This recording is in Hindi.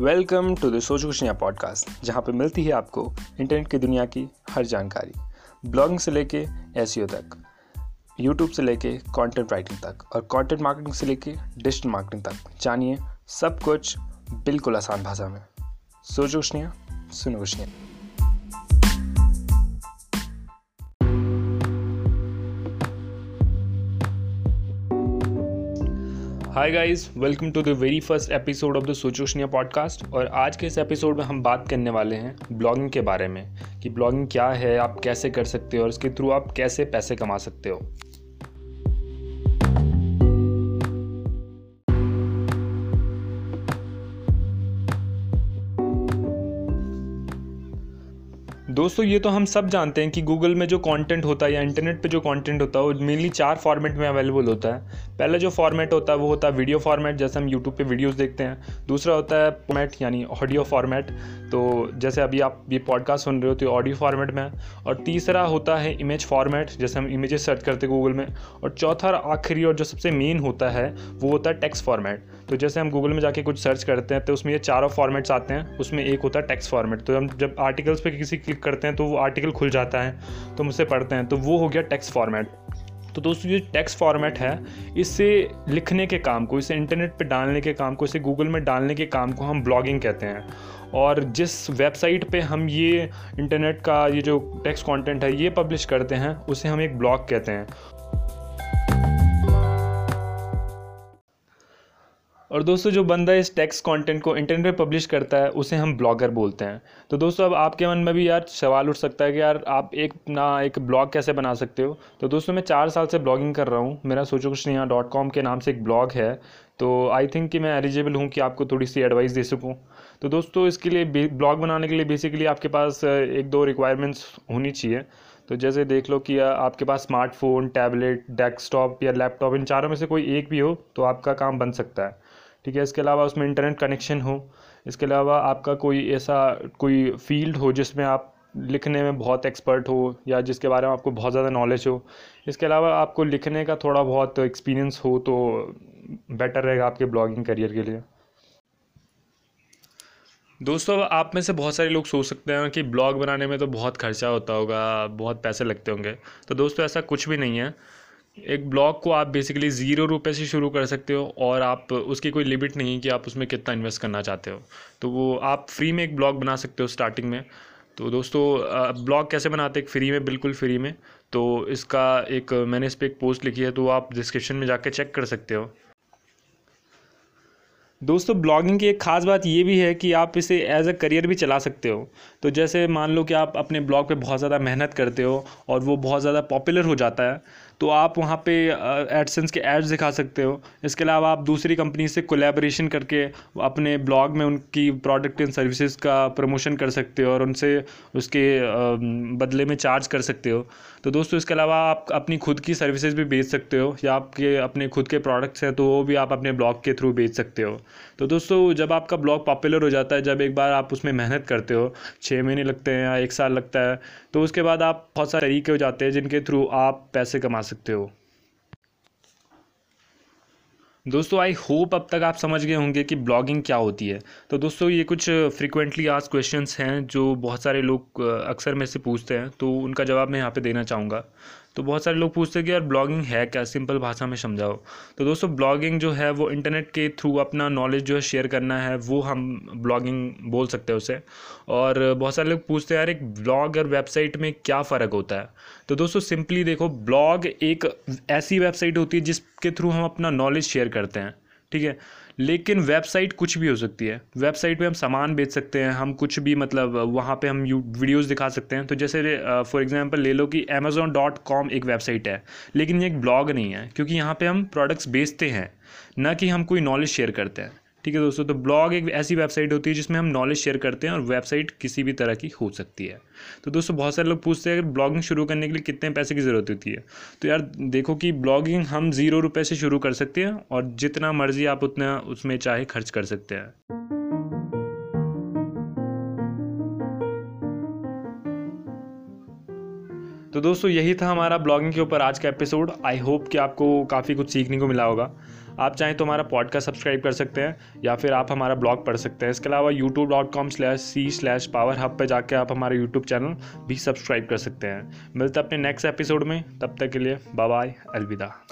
वेलकम टू द सोच खुशियाँ पॉडकास्ट, जहाँ पे मिलती है आपको इंटरनेट की दुनिया की हर जानकारी, ब्लॉगिंग से लेके एस e तक यूट्यूब से लेके कंटेंट राइटिंग तक और कंटेंट मार्केटिंग से लेके डिजिटल मार्केटिंग तक। जानिए सब कुछ बिल्कुल आसान भाषा में। सोचो कुशनिया सुनो कुशनिया hi guys welcome to the very first episode of the सोचोशनिया podcast और आज के इस एपिसोड में हम बात करने वाले हैं ब्लॉगिंग के बारे में कि ब्लॉगिंग क्या है, आप कैसे कर सकते हो और इसके थ्रू आप कैसे पैसे कमा सकते हो। दोस्तों, ये तो हम सब जानते हैं कि गूगल में जो कंटेंट होता है या इंटरनेट पे जो कंटेंट होता है, वो मेनली चार फॉर्मेट में अवेलेबल होता है। पहला जो फॉर्मेट होता है, वो होता है वीडियो फॉर्मेट जैसे हम यूट्यूब पे वीडियोस देखते हैं। दूसरा होता है फॉर्मेट यानी ऑडियो फॉर्मेट तो जैसे अभी आप ये पॉडकास्ट सुन रहे हो तो ऑडियो फॉर्मेट में और तीसरा होता है इमेज फॉर्मेट जैसे हम इमेजेस सर्च करते गूगल में। और चौथा आखिरी और जो सबसे मेन होता है, वो होता है टेक्स्ट फॉर्मेट तो जैसे हम गूगल में जाके कुछ सर्च करते हैं तो उसमें ये चारों फॉर्मेट्स आते हैं, उसमें एक होता है टेक्स्ट फॉर्मेट तो हम जब आर्टिकल्स पर किसी क्लिक करते हैं तो वो आर्टिकल खुल जाता है तो हम उसे पढ़ते हैं। तो वो हो गया टेक्स्ट फॉर्मेट तो दोस्तों, ये टेक्स्ट फॉर्मेट है, इसे लिखने के काम को, इसे इंटरनेट पे डालने के काम को, इसे गूगल में डालने के काम को हम ब्लॉगिंग कहते हैं। और जिस वेबसाइट पे हम ये इंटरनेट का, ये जो टेक्स्ट कंटेंट है, ये पब्लिश करते हैं, उसे हम एक ब्लॉग कहते हैं। और दोस्तों, जो बंदा इस टेक्स्ट कंटेंट को इंटरनेट पे पब्लिश करता है, उसे हम ब्लॉगर बोलते हैं। तो दोस्तों, अब आपके मन में भी यार सवाल उठ सकता है कि यार आप एक ना एक ब्लॉग कैसे बना सकते हो? तो दोस्तों, मैं चार साल से ब्लॉगिंग कर रहा हूँ। मेरा सोचो कुछ नहीं डॉट कॉम के नाम से एक ब्लॉग है। तो आई थिंक कि मैं एलिजिबल हूँ कि आपको थोड़ी सी एडवाइस दे सकूँ। तो दोस्तों, इसके लिए ब्लॉग बनाने के लिए बेसिकली आपके पास, एक दो रिक्वायरमेंट्स होनी चाहिए। तो जैसे देख लो कि आपके पास स्मार्टफ़ोन टैबलेट डेस्कटॉप या लैपटॉप इन चारों में से कोई एक भी हो तो आपका काम बन सकता है। ठीक है, इसके अलावा उसमें इंटरनेट कनेक्शन हो, इसके अलावा आपका कोई ऐसा, कोई फ़ील्ड हो जिसमें आप लिखने में बहुत एक्सपर्ट हो या जिसके बारे में आपको बहुत ज़्यादा नॉलेज हो। इसके अलावा आपको लिखने का थोड़ा बहुत एक्सपीरियंस हो तो बेटर रहेगा आपके ब्लॉगिंग करियर के लिए। दोस्तों आप में से बहुत सारे लोग सोच सकते हैं कि ब्लॉग बनाने में तो बहुत खर्चा होता होगा, बहुत पैसे लगते होंगे। तो दोस्तों, ऐसा कुछ भी नहीं है। एक ब्लॉग को आप बेसिकली ज़ीरो रुपये से शुरू कर सकते हो और आप, उसकी कोई लिमिट नहीं कि आप उसमें कितना इन्वेस्ट करना चाहते हो। तो वो आप फ्री में एक ब्लॉग बना सकते हो स्टार्टिंग में। तो दोस्तों ब्लॉग कैसे बनाते हैं? फ्री में, बिल्कुल फ्री में। तो इसका एक, मैंने इस पर एक पोस्ट लिखी है तो आप डिस्क्रिप्शन में जाकर चेक कर सकते हो। दोस्तों ब्लॉगिंग की एक ख़ास बात ये भी है कि आप इसे एज अ करियर भी चला सकते हो। तो जैसे मान लो कि आप अपने ब्लॉग पे बहुत ज़्यादा मेहनत करते हो और वो बहुत ज़्यादा पॉपुलर हो जाता है तो आप वहाँ पे एडसेंस के एड्स दिखा सकते हो। इसके अलावा आप दूसरी कंपनी से कोलेबोरेशन करके अपने ब्लॉग में उनकी प्रोडक्ट एंड सर्विसेज़ का प्रमोशन कर सकते हो और उनसे उसके बदले में चार्ज कर सकते हो। तो दोस्तों, इसके अलावा आप अपनी खुद की सर्विसेज़ भी बेच सकते हो। या आपके, अपने खुद के प्रोडक्ट्स हैं तो वो भी आप अपने ब्लॉग के थ्रू बेच सकते हो। तो दोस्तों, जब आपका ब्लॉग पॉपुलर हो जाता है, जब एक बार आप उसमें मेहनत करते हो छः महीने लगते हैं या एक साल लगता है तो उसके बाद आप बहुत सारे तरीके हो जाते हैं जिनके थ्रू आप पैसे कमा सकते हो। दोस्तों आई होप अब तक आप समझ गए होंगे कि ब्लॉगिंग क्या होती है। तो दोस्तों, ये कुछ फ्रिक्वेंटली आज क्वेश्चंस हैं जो बहुत सारे लोग अक्सर में से पूछते हैं तो उनका जवाब मैं यहाँ पे देना चाहूँगा। तो बहुत सारे लोग पूछते हैं कि यार ब्लॉगिंग है क्या? सिंपल भाषा में समझाओ। तो दोस्तों ब्लॉगिंग जो है, वो इंटरनेट के थ्रू अपना नॉलेज जो है शेयर करना है, वो हम ब्लॉगिंग बोल सकते हैं उसे। और बहुत सारे लोग पूछते हैं, यार, एक ब्लॉग और वेबसाइट में क्या फ़र्क होता है? तो दोस्तों सिंपली देखो ब्लॉग एक ऐसी वेबसाइट होती है जिसके थ्रू हम अपना नॉलेज शेयर करते हैं, ठीक है? लेकिन वेबसाइट कुछ भी हो सकती है। वेबसाइट पे हम सामान बेच सकते हैं, हम कुछ भी मतलब वहाँ पे हम यू वीडियोज़ दिखा सकते हैं। तो जैसे फॉर एग्जांपल ले लो कि अमेज़ोन डॉट कॉम एक वेबसाइट है, लेकिन ये एक ब्लॉग नहीं है, क्योंकि यहाँ पे हम प्रोडक्ट्स बेचते हैं, ना कि हम कोई नॉलेज शेयर करते हैं। ठीक है दोस्तों तो ब्लॉग एक ऐसी वेबसाइट होती है जिसमें हम नॉलेज शेयर करते हैं और वेबसाइट किसी भी तरह की हो सकती है। तो दोस्तों, बहुत सारे लोग पूछते हैं, अगर ब्लॉगिंग शुरू करने के लिए कितने पैसे की ज़रूरत होती है? तो यार, देखो कि ब्लॉगिंग हम ज़ीरो रुपये से शुरू कर सकते हैं और जितना मर्ज़ी आप उतना उसमें चाहे खर्च कर सकते हैं। दोस्तों, यही था हमारा ब्लॉगिंग के ऊपर आज का एपिसोड आई होप कि आपको काफ़ी कुछ सीखने को मिला होगा। आप चाहें तो हमारा पॉडकास्ट सब्सक्राइब कर सकते हैं, या फिर आप हमारा ब्लॉग पढ़ सकते हैं। इसके अलावा YouTube dot com slash C slash power hub पर जाकर आप हमारा यूट्यूब चैनल भी सब्सक्राइब कर सकते हैं। मिलते अपने नेक्स्ट एपिसोड में। तब तक के लिए बाय अलविदा।